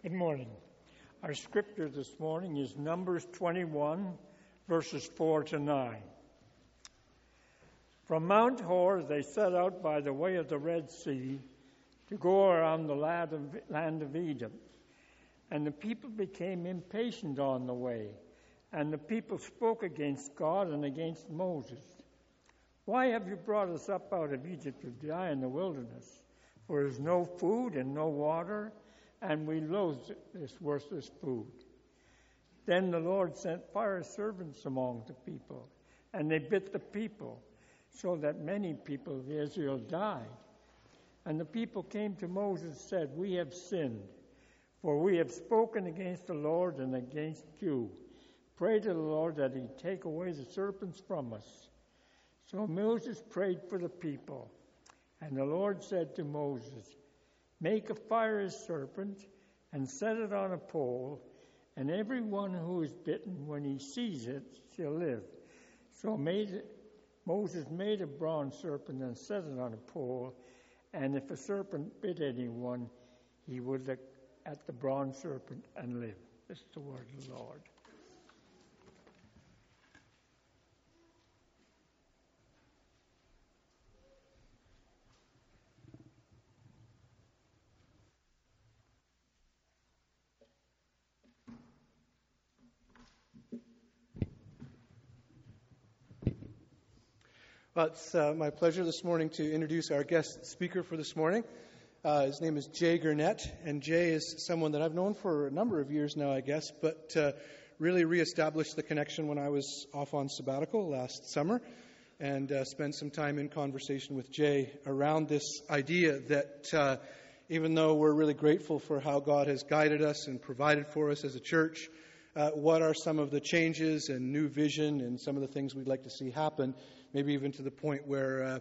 Good morning. Our scripture this morning is Numbers 21, verses 4 to 9. From Mount Hor, they set out by the way of the Red Sea to go around the land of, land of Egypt. And the people became impatient on the way, and the people spoke against God and against Moses. Why have you brought us up out of Egypt to die in the wilderness? For there is no food and no water and we loathed this worthless food. Then the Lord sent fire servants among the people, and they bit the people, so that many people of Israel died. And the people came to Moses and said, We have sinned, for we have spoken against the Lord and against you. Pray to the Lord that he take away the serpents from us. So Moses prayed for the people, and the Lord said to Moses, Make a fire serpent and set it on a pole, and everyone who is bitten, when he sees it, shall live. So made, Moses made a bronze serpent and set it on a pole, and if a serpent bit anyone, he would look at the bronze serpent and live. This is the word of the Lord. Well, it's uh, my pleasure this morning to introduce our guest speaker for this morning. Uh, his name is Jay Gurnett, and Jay is someone that I've known for a number of years now, I guess, but uh, really reestablished the connection when I was off on sabbatical last summer and uh, spent some time in conversation with Jay around this idea that uh, even though we're really grateful for how God has guided us and provided for us as a church, uh, what are some of the changes and new vision and some of the things we'd like to see happen maybe even to the point where uh,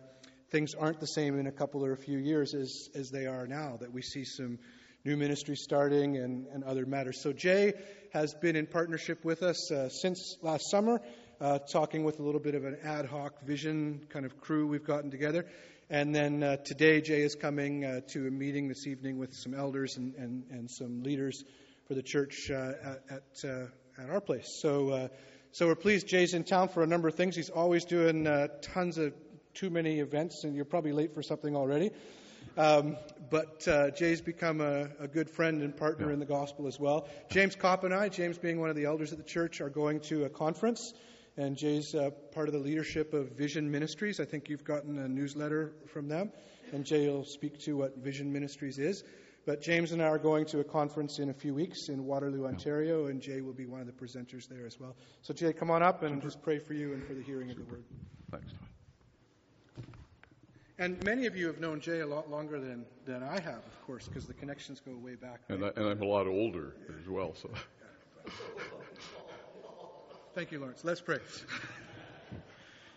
things aren't the same in a couple or a few years as, as they are now, that we see some new ministries starting and, and other matters. So, Jay has been in partnership with us uh, since last summer, uh, talking with a little bit of an ad hoc vision kind of crew we've gotten together. And then uh, today, Jay is coming uh, to a meeting this evening with some elders and, and, and some leaders for the church uh, at, at, at, our place. So, so we're pleased Jay's in town for a number of things. He's always doing uh, tons of too many events, and you're probably late for something already. Um, but uh, Jay's become a, a, good friend and partner yeah. in the gospel as well. James Kopp and I, James being one of the elders at the church, are going to a conference, and Jay's uh, part of the leadership of Vision Ministries. I think you've gotten a newsletter from them, and Jay will speak to what Vision Ministries is. But James and I are going to a conference in a few weeks in Waterloo, Ontario, and Jay will be one of the presenters there as well. So, Jay, come on up and just pray for you and for the hearing Super. of the word. Thanks, Todd. And many of you have known Jay a lot longer than, than I have, of course, because the connections go way back. Right? And, I, and I'm a lot older as well. So. Thank you, Lawrence. Let's pray.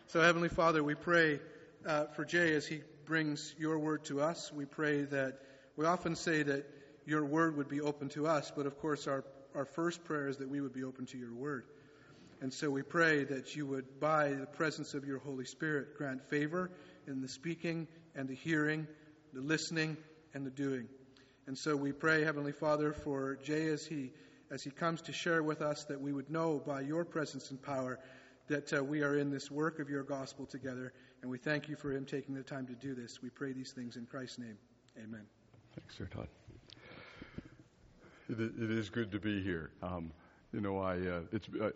So, Heavenly Father, we pray uh, for Jay as he brings your word to us. We pray that we often say that your word would be open to us, but of course, our, our first prayer is that we would be open to your word. And so we pray that you would, by the presence of your Holy Spirit, grant favor in the speaking and the hearing, the listening and the doing. And so we pray, Heavenly Father, for Jay as he, as he comes to share with us that we would know by your presence and power that uh, we are in this work of your gospel together. And we thank you for him taking the time to do this. We pray these things in Christ's name. Amen. Thanks, Sir Todd. It, it is good to be here. Um, you know, I, uh,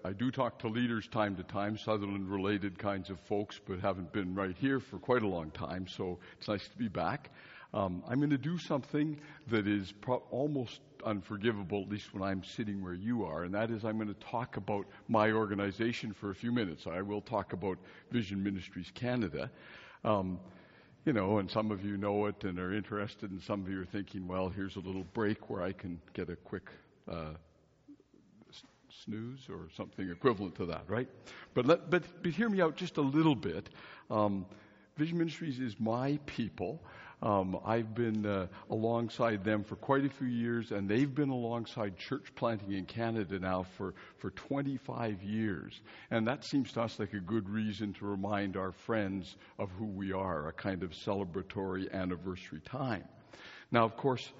I, I, do talk to leaders time to time, Sutherland related kinds of folks, but haven't been right here for quite a long time, so it's nice to be back. Um, I'm going to do something that is pro- almost unforgivable, at least when I'm sitting where you are, and that is I'm going to talk about my organization for a few minutes. I will talk about Vision Ministries Canada. Um, you know, and some of you know it and are interested, and some of you are thinking, well, here's a little break where I can get a quick uh, snooze or something equivalent to that, right? But let, but, but hear me out just a little bit. Um, Vision Ministries is my people. Um, I've been uh, alongside them for quite a few years, and they've been alongside church planting in Canada now for, for 25 years. And that seems to us like a good reason to remind our friends of who we are, a kind of celebratory anniversary time. Now, of course,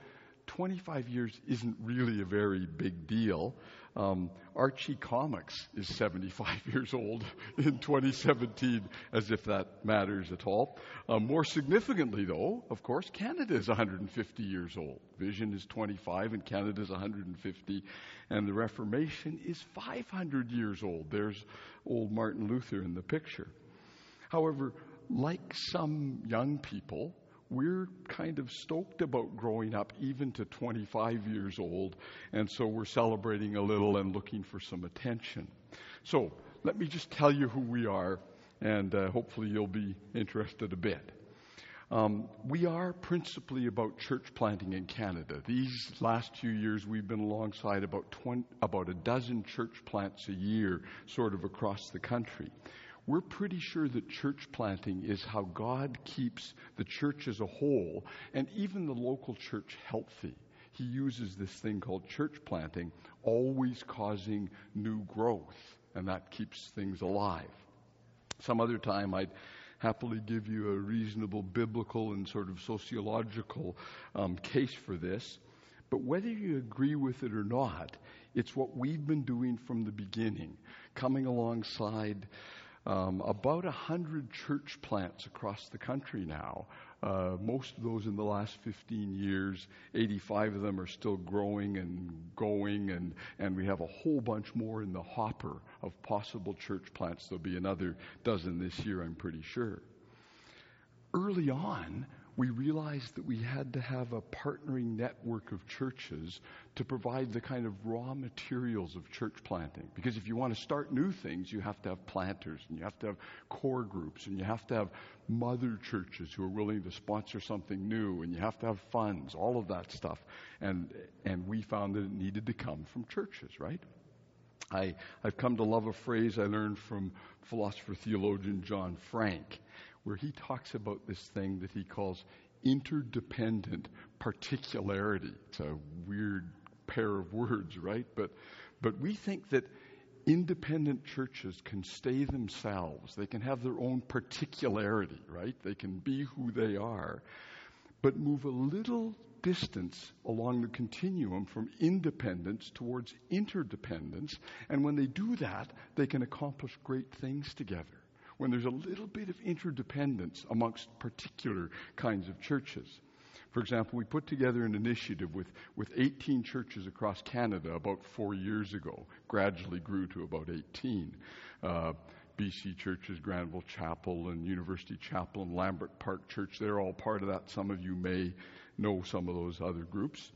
25 years isn't really a very big deal. Um, Archie Comics is 75 years old in 2017, as if that matters at all. Uh, more significantly, though, of course, Canada is 150 years old. Vision is 25, and Canada is 150, and the Reformation is 500 years old. There's old Martin Luther in the picture. However, like some young people, we're kind of stoked about growing up even to 25 years old, and so we're celebrating a little and looking for some attention. So let me just tell you who we are, and uh, hopefully you'll be interested a bit. Um, we are principally about church planting in Canada. These last few years, we've been alongside about 20, about a dozen church plants a year, sort of across the country we're pretty sure that church planting is how God keeps the church as a whole and even the local church healthy. He uses this thing called church planting, always causing new growth, and that keeps things alive. Some other time I'd happily give you a reasonable biblical and sort of sociological um, case for this. But whether you agree with it or not, it's what we've been doing from the beginning, coming alongside um, about 100 church plants across the country now. Uh, most of those in the last 15 years. 85 of them are still growing and going, and, and we have a whole bunch more in the hopper of possible church plants. There'll be another dozen this year, I'm pretty sure. Early on, we realized that we had to have a partnering network of churches to provide the kind of raw materials of church planting. Because if you want to start new things, you have to have planters and you have to have core groups and you have to have mother churches who are willing to sponsor something new and you have to have funds, all of that stuff. And, and we found that it needed to come from churches, right? I, I've come to love a phrase I learned from philosopher theologian John Franke where he talks about this thing that he calls interdependent particularity. It's a weird pair of words, right? But, but we think that independent churches can stay themselves. They can have their own particularity, right? They can be who they are, but move a little distance along the continuum from independence towards interdependence. And when they do that, they can accomplish great things together when there's a little bit of interdependence amongst particular kinds of churches. For example, we put together an initiative with, with 18 churches across Canada about four years ago, gradually grew to about 18. Uh, BC churches, Granville Chapel and University Chapel and Lambrick Park Church, they're all part of that. Some of you may know some of those other groups.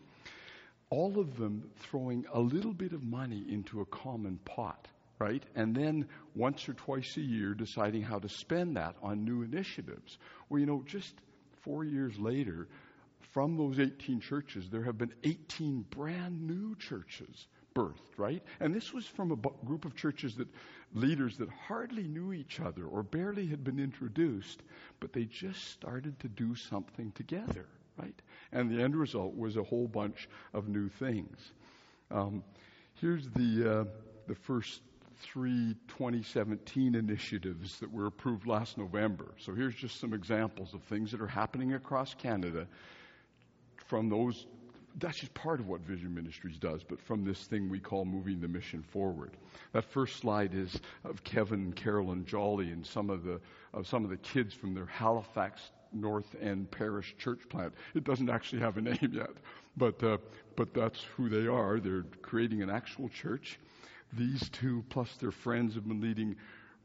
All of them throwing a little bit of money into a common pot right? And then once or twice a year deciding how to spend that on new initiatives. Well, you know, just four years later, from those 18 churches, there have been 18 brand new churches birthed, right? And this was from a group of churches that leaders that hardly knew each other or barely had been introduced, but they just started to do something together, right? And the end result was a whole bunch of new things. Um, here's the uh, the first three 2017 initiatives that were approved last November. So here's just some examples of things that are happening across Canada from those. That's just part of what Vision Ministries does, but from this thing we call moving the mission forward. That first slide is of Kevin and Carolyn Jolly and some of the of some of the kids from their Halifax North End Parish church plant. It doesn't actually have a name yet, but uh, but that's who they are. They're creating an actual church these two, plus their friends, have been leading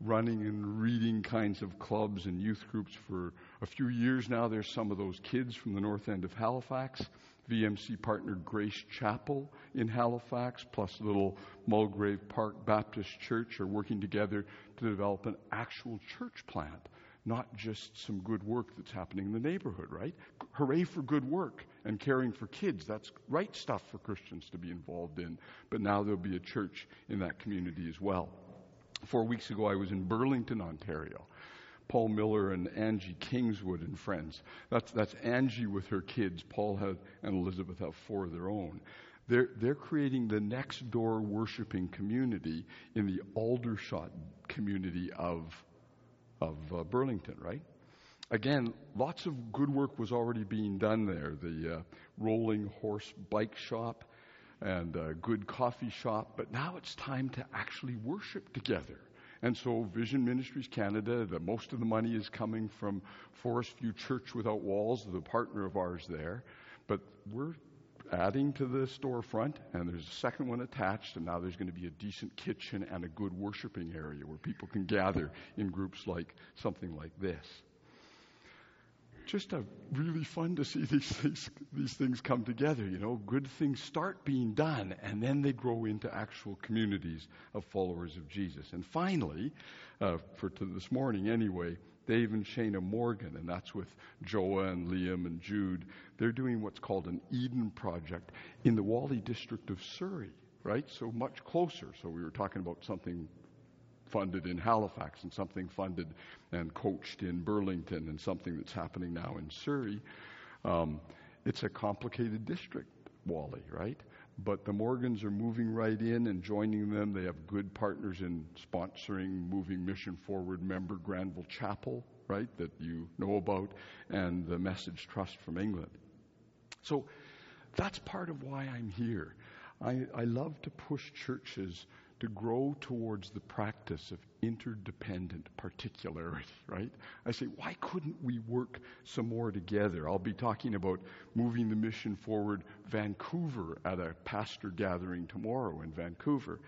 running and reading kinds of clubs and youth groups for a few years now. There's some of those kids from the north end of Halifax. VMC partner Grace Chapel in Halifax, plus little Mulgrave Park Baptist Church are working together to develop an actual church plant, not just some good work that's happening in the neighborhood, right? Hooray for good work and caring for kids. That's right stuff for Christians to be involved in. But now there'll be a church in that community as well. Four weeks ago, I was in Burlington, Ontario. Paul Miller and Angie Kingswood and friends. That's, that's Angie with her kids. Paul had, and Elizabeth have four of their own. They're, they're creating the next door worshiping community in the Aldershot community of, of uh, Burlington, right? again, lots of good work was already being done there. The uh, rolling horse bike shop and a good coffee shop, but now it's time to actually worship together. And so, Vision Ministries Canada, the, most of the money is coming from Forest View Church Without Walls, the partner of ours there. But we're adding to the storefront, and there's a second one attached, and now there's going to be a decent kitchen and a good worshiping area where people can gather in groups like something like this just a really fun to see these things, these things come together. You know, good things start being done, and then they grow into actual communities of followers of Jesus. And finally, uh, for this morning anyway, Dave and Shana Morgan, and that's with Joa and Liam and Jude. They're doing what's called an Eden project in the Whalley district of Surrey, right? So much closer. So we were talking about something funded in Halifax and something funded and coached in Burlington and something that's happening now in Surrey. Um, it's a complicated district, Whalley, right? But the Morgans are moving right in and joining them. They have good partners in sponsoring Moving Mission Forward member Granville Chapel, right, that you know about, and the Message Trust from England. So that's part of why I'm here. I, I love to push churches to grow towards the practice of interdependent particularity, right? I say, why couldn't we work some more together? I'll be talking about moving the mission forward Vancouver at a pastor gathering tomorrow in Vancouver.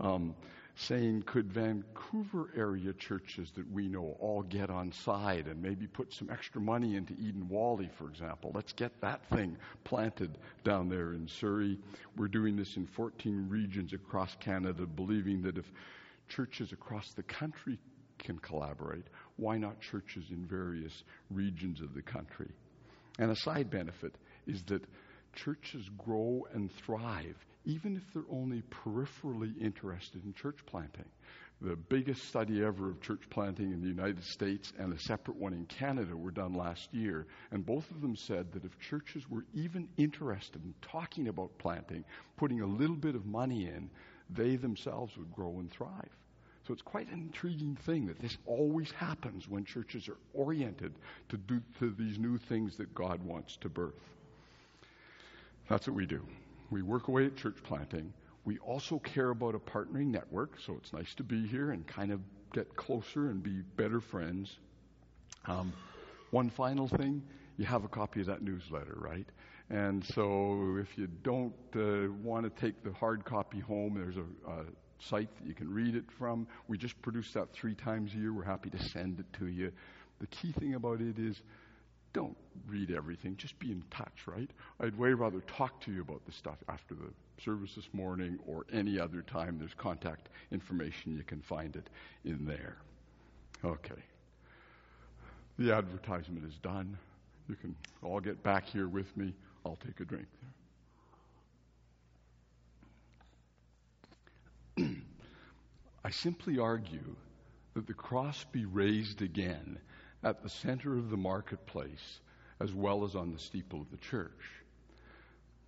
Um, saying, could Vancouver area churches that we know all get on side and maybe put some extra money into Eden Whalley, for example? Let's get that thing planted down there in Surrey. We're doing this in 14 regions across Canada, believing that if churches across the country can collaborate, why not churches in various regions of the country? And a side benefit is that churches grow and thrive even if they're only peripherally interested in church planting. The biggest study ever of church planting in the United States and a separate one in Canada were done last year, and both of them said that if churches were even interested in talking about planting, putting a little bit of money in, they themselves would grow and thrive. So it's quite an intriguing thing that this always happens when churches are oriented to do to these new things that God wants to birth. That's what we do. We work away at church planting. We also care about a partnering network, so it's nice to be here and kind of get closer and be better friends. Um, one final thing you have a copy of that newsletter, right? And so if you don't uh, want to take the hard copy home, there's a, a site that you can read it from. We just produce that three times a year. We're happy to send it to you. The key thing about it is don't read everything, just be in touch, right? I'd way rather talk to you about the stuff after the service this morning or any other time. There's contact information, you can find it in there. Okay. The advertisement is done. You can all get back here with me. I'll take a drink there. I simply argue that the cross be raised again at the center of the marketplace as well as on the steeple of the church.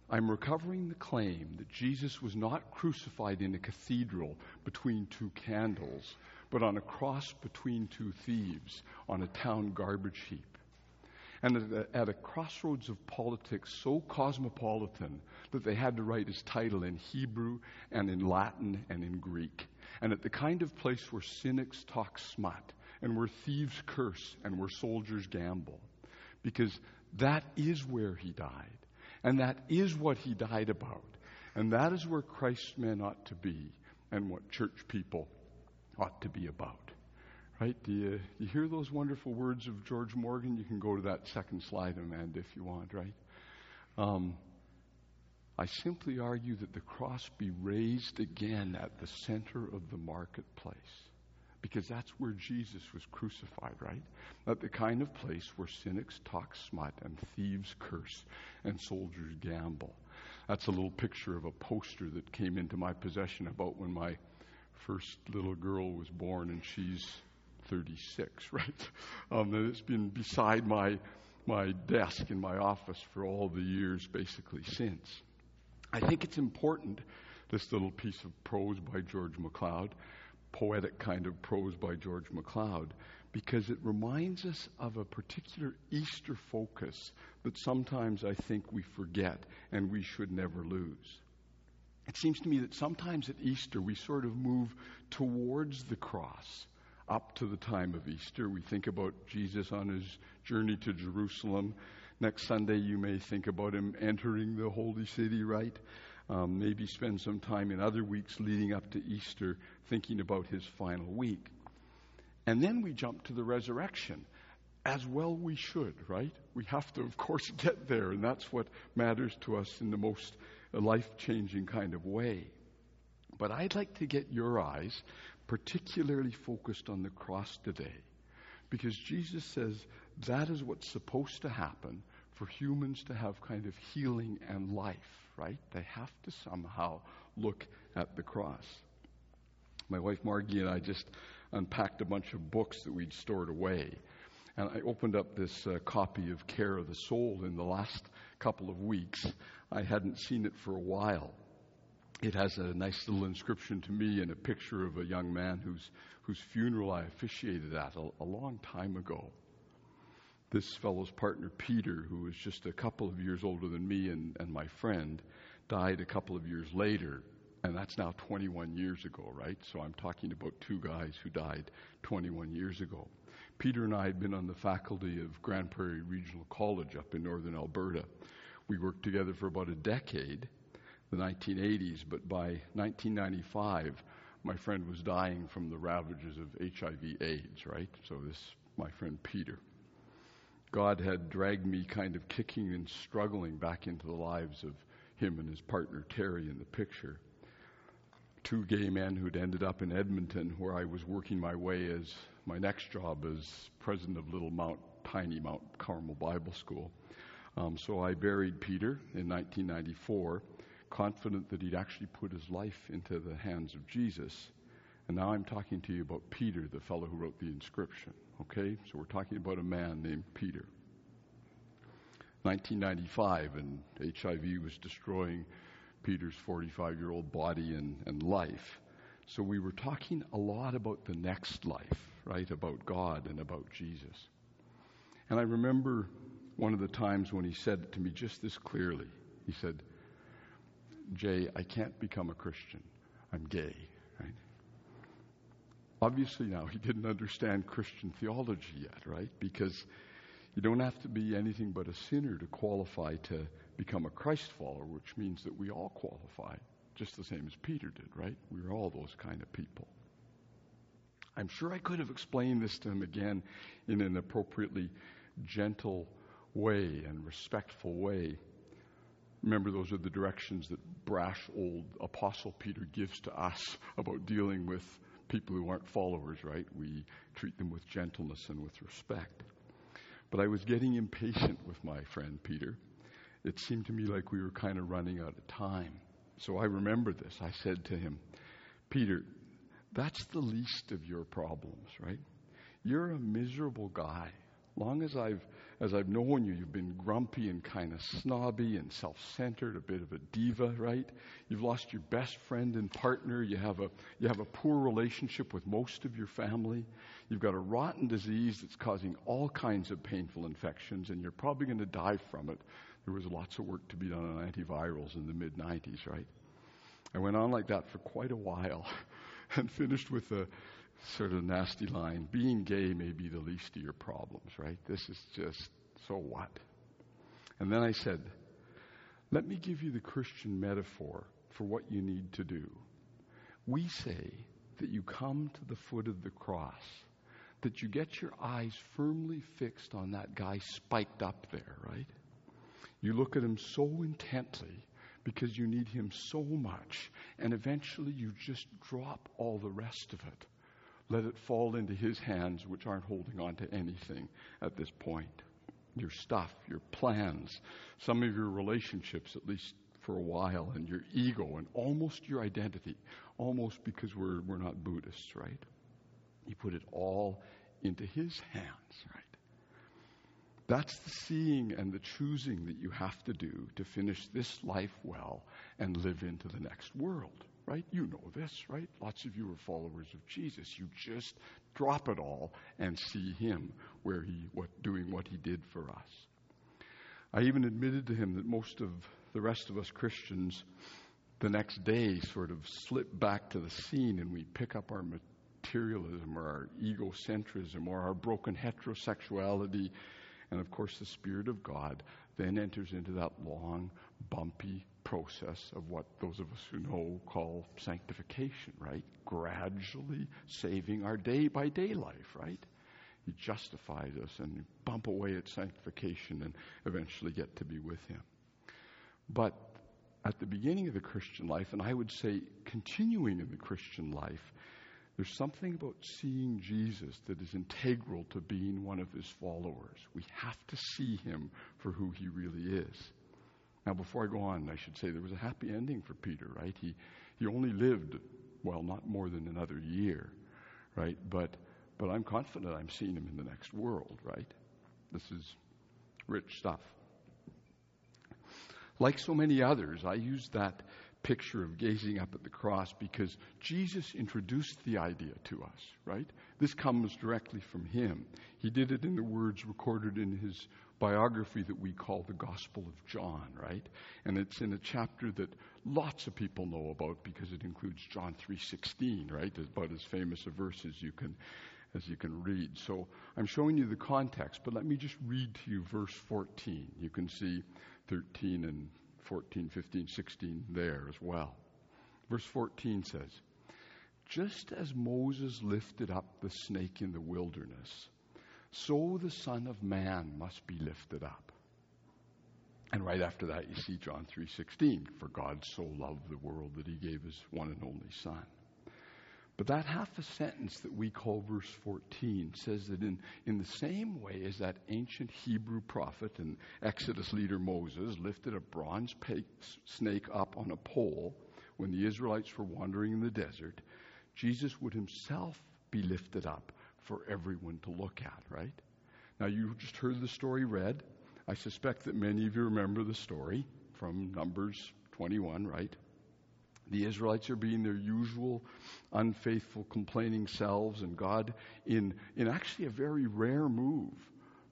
I'm recovering the claim that Jesus was not crucified in a cathedral between two candles, but on a cross between two thieves on a town garbage heap. And at a, crossroads of politics so cosmopolitan that they had to write his title in Hebrew and in Latin and in Greek. And at the kind of place where cynics talk smut and where thieves curse and where soldiers gamble. Because that is where he died. And that is what he died about. And that is where Christ's men ought to be and what church people ought to be about. Right? Do you, you hear those wonderful words of George Morgan? You can go to that second slide, Amanda, if you want, right? Um, I simply argue that the cross be raised again at the center of the marketplace because that's where Jesus was crucified, right? At the kind of place where cynics talk smut and thieves curse and soldiers gamble. That's a little picture of a poster that came into my possession about when my first little girl was born, and she's 36, right? Um, and it's been beside my my desk in my office for all the years basically since. I think it's important, this little piece of prose by George MacLeod, poetic kind of prose by George MacLeod because it reminds us of a particular Easter focus that sometimes I think we forget and we should never lose. It seems to me that sometimes at Easter we sort of move towards the cross up to the time of Easter. We think about Jesus on his journey to Jerusalem. Next Sunday, you may think about him entering the holy city, right? Um, maybe spend some time in other weeks leading up to Easter thinking about his final week. And then we jump to the resurrection. As well, we should, right? We have to, of course, get there, and that's what matters to us in the most life changing kind of way. But I'd like to get your eyes particularly focused on the cross today because Jesus says that is what's supposed to happen for humans to have kind of healing and life, right? They have to somehow look at the cross. My wife Margie and I just unpacked a bunch of books that we'd stored away. And I opened up this uh, copy of Care of the Soul in the last couple of weeks. I hadn't seen it for a while. It has a nice little inscription to me and a picture of a young man whose, whose funeral I officiated at a, a long time ago. This fellow's partner, Peter, who was just a couple of years older than me and, and my friend, died a couple of years later. And that's now 21 years ago, right? So I'm talking about two guys who died 21 years ago. Peter and I had been on the faculty of Grande Prairie Regional College up in northern Alberta. We worked together for about a decade, the 1980s, but by 1995, my friend was dying from the ravages of HIV AIDS, right? So this, my friend Peter. God had dragged me kind of kicking and struggling back into the lives of him and his partner Terry in the picture. Two gay men who'd ended up in Edmonton, where I was working my way as my next job as president of Little Mount, tiny Mount Carmel Bible School. Um, so I buried Peter in 1994, confident that he'd actually put his life into the hands of Jesus. And now I'm talking to you about Peter, the fellow who wrote the inscription. Okay? So we're talking about a man named Peter. 1995, and HIV was destroying Peter's 45 year old body and, and life. So we were talking a lot about the next life, right? About God and about Jesus. And I remember one of the times when he said to me just this clearly. He said, Jay, I can't become a Christian. I'm gay, right? Obviously, now he didn't understand Christian theology yet, right? Because you don't have to be anything but a sinner to qualify to become a Christ follower, which means that we all qualify, just the same as Peter did, right? We're all those kind of people. I'm sure I could have explained this to him again in an appropriately gentle way and respectful way. Remember, those are the directions that brash old Apostle Peter gives to us about dealing with people who aren't followers, right? We treat them with gentleness and with respect. But I was getting impatient with my friend Peter. It seemed to me like we were kind of running out of time. So I remember this. I said to him, Peter, that's the least of your problems, right? You're a miserable guy. Long as I've as I've known you, you've been grumpy and kind of snobby and self centered, a bit of a diva, right? You've lost your best friend and partner. You have, a, you have a poor relationship with most of your family. You've got a rotten disease that's causing all kinds of painful infections, and you're probably going to die from it. There was lots of work to be done on antivirals in the mid 90s, right? I went on like that for quite a while and finished with a sort of nasty line being gay may be the least of your problems, right? This is just so what? And then I said, let me give you the Christian metaphor for what you need to do. We say that you come to the foot of the cross, that you get your eyes firmly fixed on that guy spiked up there, right? You look at him so intently because you need him so much, and eventually you just drop all the rest of it let it fall into His hands, which aren't holding on to anything at this point. Your stuff, your plans, some of your relationships, at least for a while, and your ego, and almost your identity, almost because we're, we're not Buddhists, right? You put it all into His hands, right? That's the seeing and the choosing that you have to do to finish this life well and live into the next world, right? You know this, right? Lots of you are followers of Jesus. You just drop it all and see him where he what doing what he did for us. I even admitted to him that most of the rest of us Christians the next day sort of slip back to the scene and we pick up our materialism or our egocentrism or our broken heterosexuality. And of course, the Spirit of God then enters into that long, bumpy process of what those of us who know call sanctification, right? Gradually saving our day by day life, right? He justifies us and bump away at sanctification and eventually get to be with Him. But at the beginning of the Christian life, and I would say continuing in the Christian life, there's something about seeing Jesus that is integral to being one of his followers. We have to see him for who he really is. Now, before I go on, I should say there was a happy ending for Peter, right? He, he only lived, well, not more than another year, right? But, but I'm confident I'm seeing him in the next world, right? This is rich stuff. Like so many others, I use that picture of gazing up at the cross because Jesus introduced the idea to us, right? This comes directly from him. He did it in the words recorded in his biography that we call the Gospel of John, right? And it's in a chapter that lots of people know about because it includes John 3:16, right? About as famous a verse as you can as you can read. So I'm showing you the context, but let me just read to you verse 14. You can see 13 and 14, 15, 16 there as well. Verse 14 says, Just as Moses lifted up the snake in the wilderness, so the Son of Man must be lifted up. And right after that you see John 3:16, for God so loved the world that he gave his one and only son. But that half a sentence that we call verse 14 says that in, in the same way as that ancient Hebrew prophet and Exodus leader Moses lifted a bronze snake up on a pole when the Israelites were wandering in the desert, Jesus would himself be lifted up for everyone to look at, right? Now, you just heard the story read. I suspect that many of you remember the story from Numbers 21, right? The Israelites are being their usual unfaithful, complaining selves, and God, in, in actually a very rare move,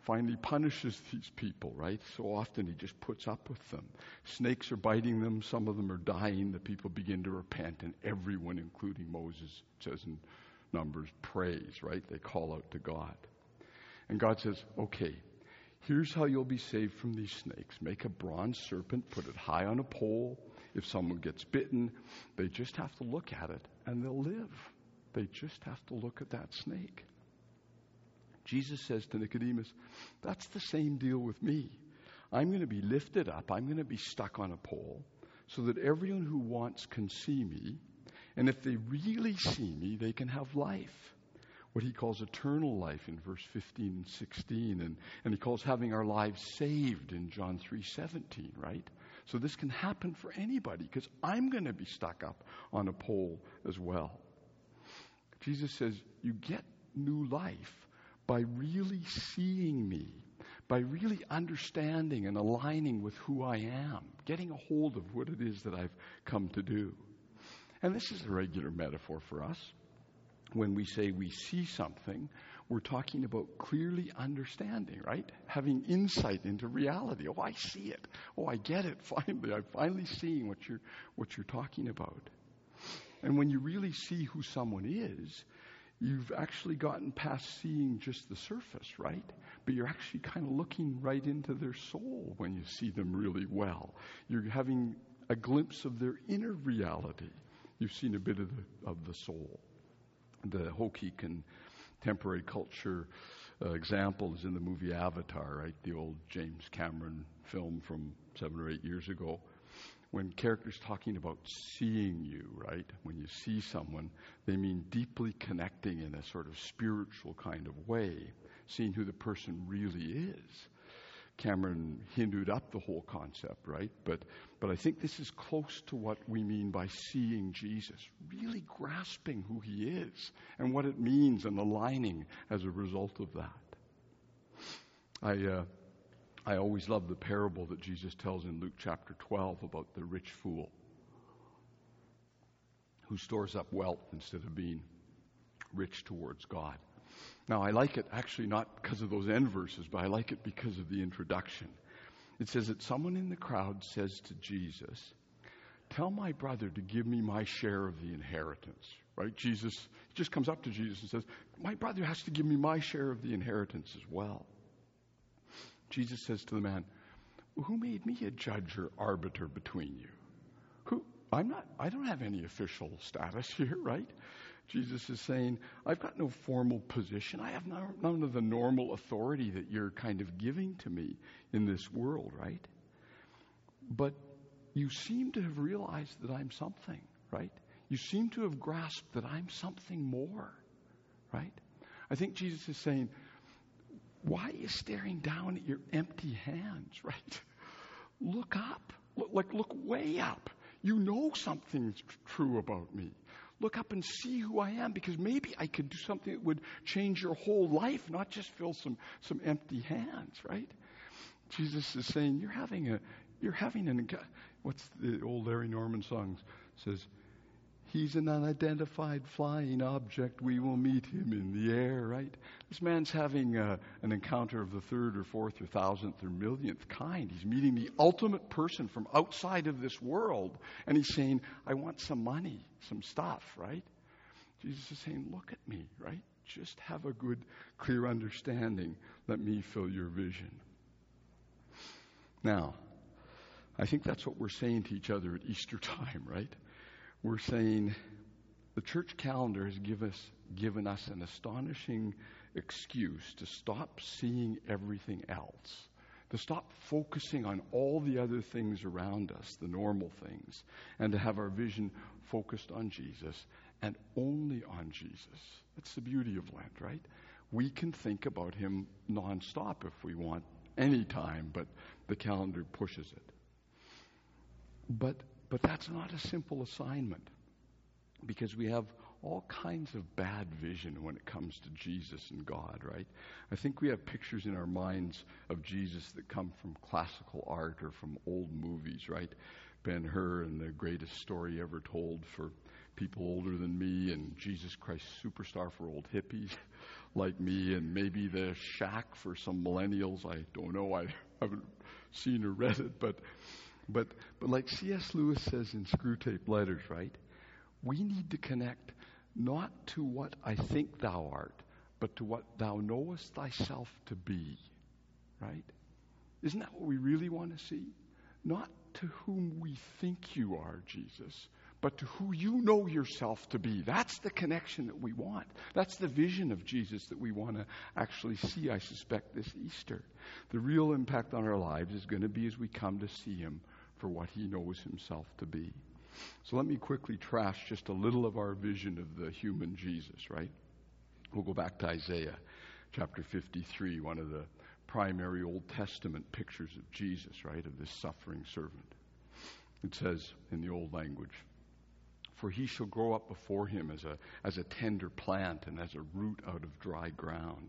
finally punishes these people, right? So often he just puts up with them. Snakes are biting them, some of them are dying. The people begin to repent, and everyone, including Moses, says in Numbers, prays, right? They call out to God. And God says, okay, here's how you'll be saved from these snakes make a bronze serpent, put it high on a pole if someone gets bitten, they just have to look at it and they'll live. They just have to look at that snake. Jesus says to Nicodemus, That's the same deal with me. I'm going to be lifted up, I'm going to be stuck on a pole so that everyone who wants can see me. And if they really see me, they can have life. What he calls eternal life in verse 15 and 16. And, and he calls having our lives saved in John 3 17, right? So this can happen for anybody because I'm going to be stuck up on a pole as well. Jesus says, You get new life by really seeing me, by really understanding and aligning with who I am, getting a hold of what it is that I've come to do. And this is a regular metaphor for us. When we say we see something, we're talking about clearly understanding, right? Having insight into reality. Oh, I see it. Oh, I get it. Finally, I'm finally seeing what you're what you're talking about. And when you really see who someone is, you've actually gotten past seeing just the surface, right? But you're actually kind of looking right into their soul when you see them really well. You're having a glimpse of their inner reality. You've seen a bit of the, of the soul. The Hokiek and contemporary culture uh, example is in the movie Avatar, right? The old James Cameron film from seven or eight years ago. When characters talking about seeing you, right? When you see someone, they mean deeply connecting in a sort of spiritual kind of way, seeing who the person really is. Cameron hindered up the whole concept, right? But, but I think this is close to what we mean by seeing Jesus, really grasping who he is and what it means and aligning as a result of that. I, uh, I always love the parable that Jesus tells in Luke chapter 12 about the rich fool who stores up wealth instead of being rich towards God. Now, I like it actually not because of those end verses, but I like it because of the introduction. It says that someone in the crowd says to Jesus, Tell my brother to give me my share of the inheritance. Right? Jesus just comes up to Jesus and says, My brother has to give me my share of the inheritance as well. Jesus says to the man, Who made me a judge or arbiter between you? Who? I'm not, I don't have any official status here, right? Jesus is saying, I've got no formal position. I have none of the normal authority that you're kind of giving to me in this world, right? But you seem to have realized that I'm something, right? You seem to have grasped that I'm something more, right? I think Jesus is saying, why are you staring down at your empty hands, right? Look up. Look, like, look way up. You know something's true about me. Look up and see who I am because maybe I could do something that would change your whole life, not just fill some, some empty hands, right? Jesus is saying, you're having a, you're having an, what's the old Larry Norman song says, He's an unidentified flying object. We will meet him in the air, right? This man's having uh, an encounter of the third or fourth or thousandth or millionth kind. He's meeting the ultimate person from outside of this world. And he's saying, I want some money, some stuff, right? Jesus is saying, Look at me, right? Just have a good, clear understanding. Let me fill your vision. Now, I think that's what we're saying to each other at Easter time, right? We're saying the church calendar has give us, given us an astonishing excuse to stop seeing everything else, to stop focusing on all the other things around us, the normal things, and to have our vision focused on Jesus and only on Jesus. That's the beauty of Lent, right? We can think about him nonstop if we want, any time, but the calendar pushes it. But but that's not a simple assignment because we have all kinds of bad vision when it comes to Jesus and God, right? I think we have pictures in our minds of Jesus that come from classical art or from old movies, right? Ben Hur and the greatest story ever told for people older than me, and Jesus Christ superstar for old hippies like me, and maybe the shack for some millennials. I don't know. I haven't seen or read it, but but, but like C.S. Lewis says in Screwtape Letters, right? We need to connect not to what I think thou art, but to what thou knowest thyself to be, right? Isn't that what we really want to see? Not to whom we think you are, Jesus, but to who you know yourself to be. That's the connection that we want. That's the vision of Jesus that we want to actually see, I suspect, this Easter. The real impact on our lives is going to be as we come to see Him for what he knows himself to be. So let me quickly trash just a little of our vision of the human Jesus, right? We'll go back to Isaiah chapter 53, one of the primary Old Testament pictures of Jesus, right, of this suffering servant. It says in the old language, For he shall grow up before him as a, as a tender plant and as a root out of dry ground.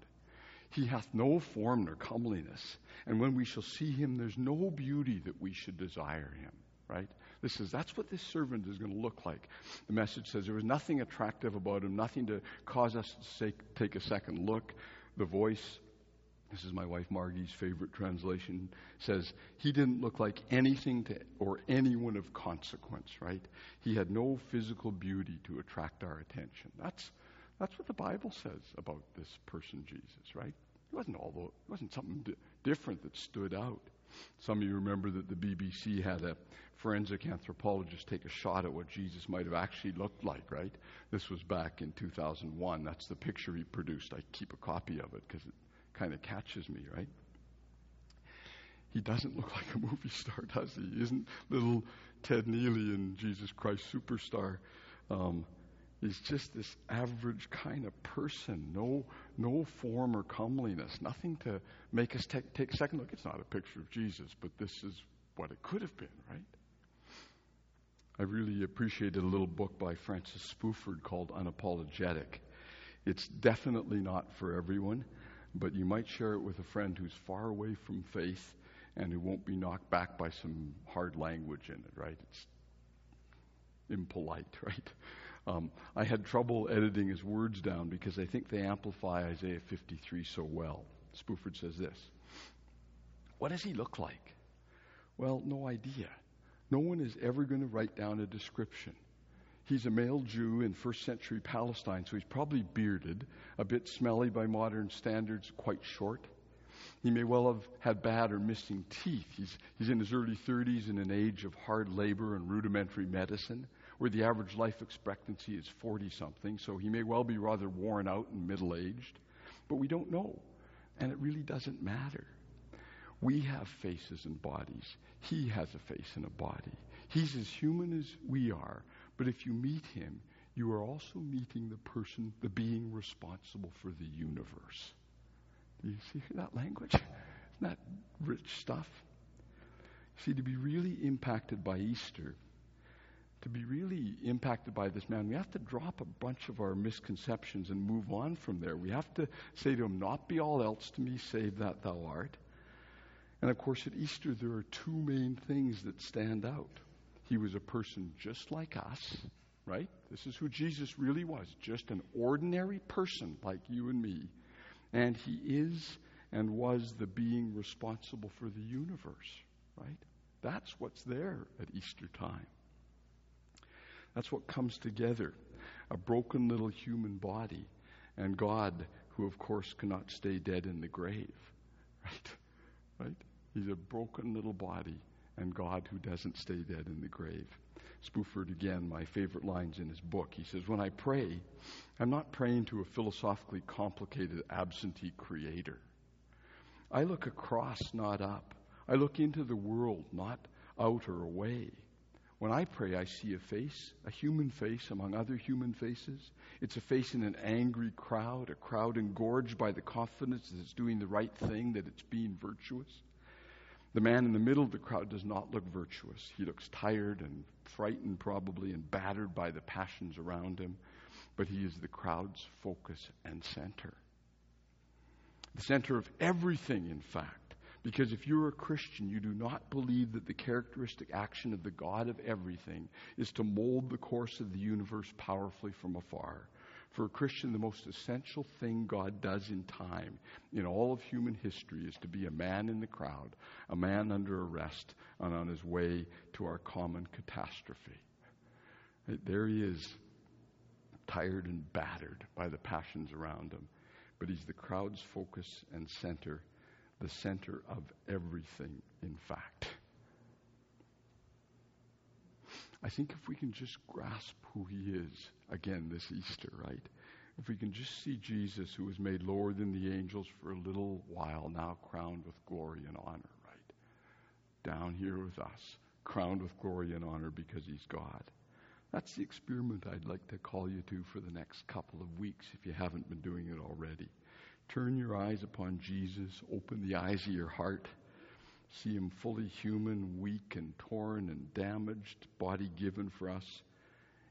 He hath no form nor comeliness. And when we shall see him, there's no beauty that we should desire him. Right? This is that's what this servant is going to look like. The message says there was nothing attractive about him, nothing to cause us to say, take a second look. The voice, this is my wife Margie's favorite translation, says he didn't look like anything to or anyone of consequence, right? He had no physical beauty to attract our attention. That's that's what the Bible says about this person, Jesus, right? It wasn't all the, it wasn't something di- different that stood out. Some of you remember that the BBC had a forensic anthropologist take a shot at what Jesus might have actually looked like, right? This was back in 2001. That's the picture he produced. I keep a copy of it because it kind of catches me, right? He doesn't look like a movie star, does he? He isn't little Ted Neeley in Jesus Christ Superstar. Um, He's just this average kind of person. No, no form or comeliness. Nothing to make us take, take a second look. It's not a picture of Jesus, but this is what it could have been, right? I really appreciated a little book by Francis Spufford called Unapologetic. It's definitely not for everyone, but you might share it with a friend who's far away from faith and who won't be knocked back by some hard language in it, right? It's impolite, right? Um, I had trouble editing his words down because I think they amplify Isaiah 53 so well. Spufford says this What does he look like? Well, no idea. No one is ever going to write down a description. He's a male Jew in first century Palestine, so he's probably bearded, a bit smelly by modern standards, quite short. He may well have had bad or missing teeth. He's, he's in his early 30s in an age of hard labor and rudimentary medicine, where the average life expectancy is 40 something, so he may well be rather worn out and middle aged. But we don't know, and it really doesn't matter. We have faces and bodies. He has a face and a body. He's as human as we are, but if you meet him, you are also meeting the person, the being responsible for the universe. Do you see that language? Isn't that rich stuff? See, to be really impacted by Easter, to be really impacted by this man, we have to drop a bunch of our misconceptions and move on from there. We have to say to him, Not be all else to me, save that thou art. And of course, at Easter, there are two main things that stand out. He was a person just like us, right? This is who Jesus really was, just an ordinary person like you and me. And he is and was the being responsible for the universe, right? That's what's there at Easter time. That's what comes together a broken little human body and God, who of course cannot stay dead in the grave, right? Right? He's a broken little body and God who doesn't stay dead in the grave. Spufford, again, my favorite lines in his book. He says, When I pray, I'm not praying to a philosophically complicated absentee creator. I look across, not up. I look into the world, not out or away. When I pray, I see a face, a human face among other human faces. It's a face in an angry crowd, a crowd engorged by the confidence that it's doing the right thing, that it's being virtuous. The man in the middle of the crowd does not look virtuous. He looks tired and frightened, probably, and battered by the passions around him, but he is the crowd's focus and center. The center of everything, in fact. Because if you're a Christian, you do not believe that the characteristic action of the God of everything is to mold the course of the universe powerfully from afar. For a Christian, the most essential thing God does in time, in all of human history, is to be a man in the crowd, a man under arrest, and on his way to our common catastrophe. There he is, tired and battered by the passions around him, but he's the crowd's focus and center, the center of everything, in fact. I think if we can just grasp who he is, again this Easter, right? If we can just see Jesus, who was made lower than the angels for a little while, now crowned with glory and honor, right? Down here with us, crowned with glory and honor because he's God. That's the experiment I'd like to call you to for the next couple of weeks if you haven't been doing it already. Turn your eyes upon Jesus, open the eyes of your heart see him fully human, weak and torn and damaged, body given for us.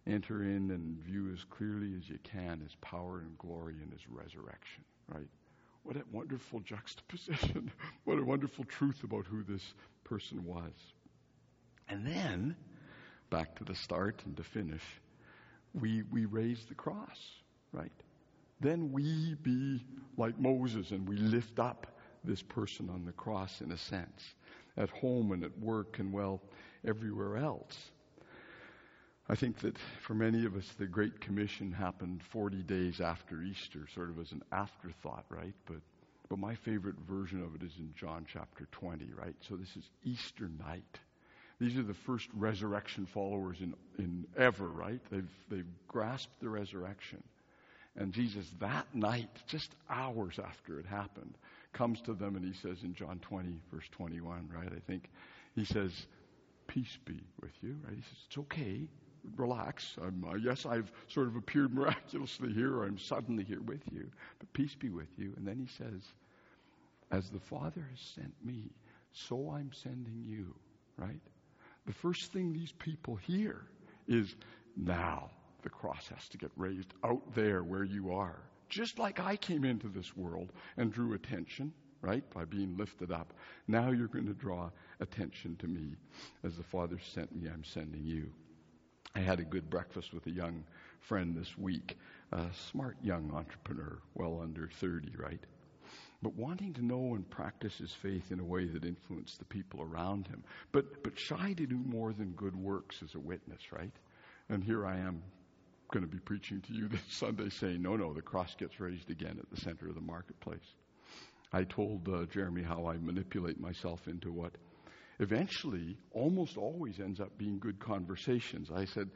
Enter in and view as clearly as you can his power and glory and his resurrection, right? What a wonderful juxtaposition. what a wonderful truth about who this person was. And then, back to the start and to finish, we, we raise the cross, right? Then we be like Moses and we lift up this person on the cross in a sense, at home and at work and, well, everywhere else. I think that for many of us, the Great Commission happened 40 days after Easter, sort of as an afterthought, right? But, but my favorite version of it is in John chapter 20, right? So this is Easter night. These are the first resurrection followers in, in ever, right? They've, they've grasped the resurrection. And Jesus, that night, just hours after it happened, comes to them and he says in John 20, verse 21, right? I think he says, Peace be with you, right? He says, It's okay. Relax. Uh, yes, I've sort of appeared miraculously here, I'm suddenly here with you, but peace be with you. And then he says, As the Father has sent me, so I'm sending you, right? The first thing these people hear is, Now the cross has to get raised out there where you are just like I came into this world and drew attention, right? By being lifted up. Now you're going to draw attention to me. As the Father sent me, I'm sending you. I had a good breakfast with a young friend this week, a smart young entrepreneur, well under 30, right? But wanting to know and practice his faith in a way that influenced the people around him. But, but shy to do more than good works as a witness, right? And here I am going to be preaching to you this Sunday saying, no, no, the cross gets raised again at the center of the marketplace. I told uh, Jeremy how I manipulate myself into what eventually almost always ends up being good conversations. I said,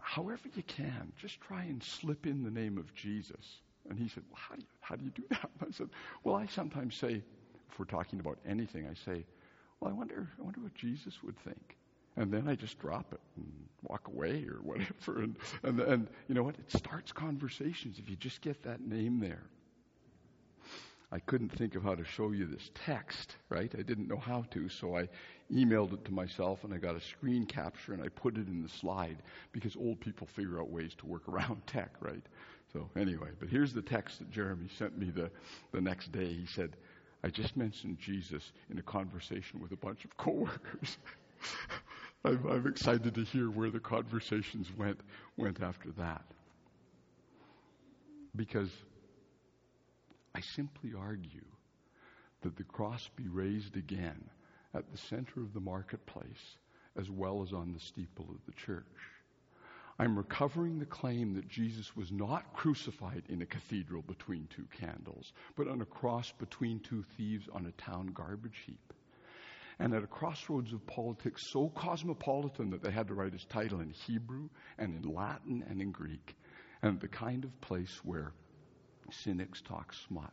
however you can, just try and slip in the name of Jesus. And he said, well, how do you, how do, you do that? I said, well, I sometimes say, if we're talking about anything, I say, well, I wonder, I wonder what Jesus would think. And then I just drop it and walk away or whatever. And, and, and you know what? It starts conversations if you just get that name there. I couldn't think of how to show you this text, right? I didn't know how to, so I emailed it to myself and I got a screen capture and I put it in the slide because old people figure out ways to work around tech, right? So anyway, but here's the text that Jeremy sent me the, the next day. He said, I just mentioned Jesus in a conversation with a bunch of coworkers. I'm, I'm excited to hear where the conversations went went after that. Because I simply argue that the cross be raised again at the center of the marketplace as well as on the steeple of the church. I'm recovering the claim that Jesus was not crucified in a cathedral between two candles, but on a cross between two thieves on a town garbage heap. And at a crossroads of politics so cosmopolitan that they had to write his title in Hebrew and in Latin and in Greek, and the kind of place where cynics talk smut,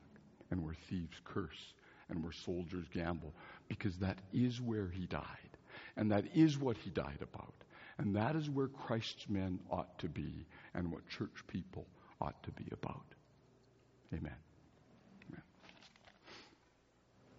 and where thieves curse, and where soldiers gamble, because that is where he died. And that is what he died about. And that is where Christ's men ought to be, and what church people ought to be about. Amen.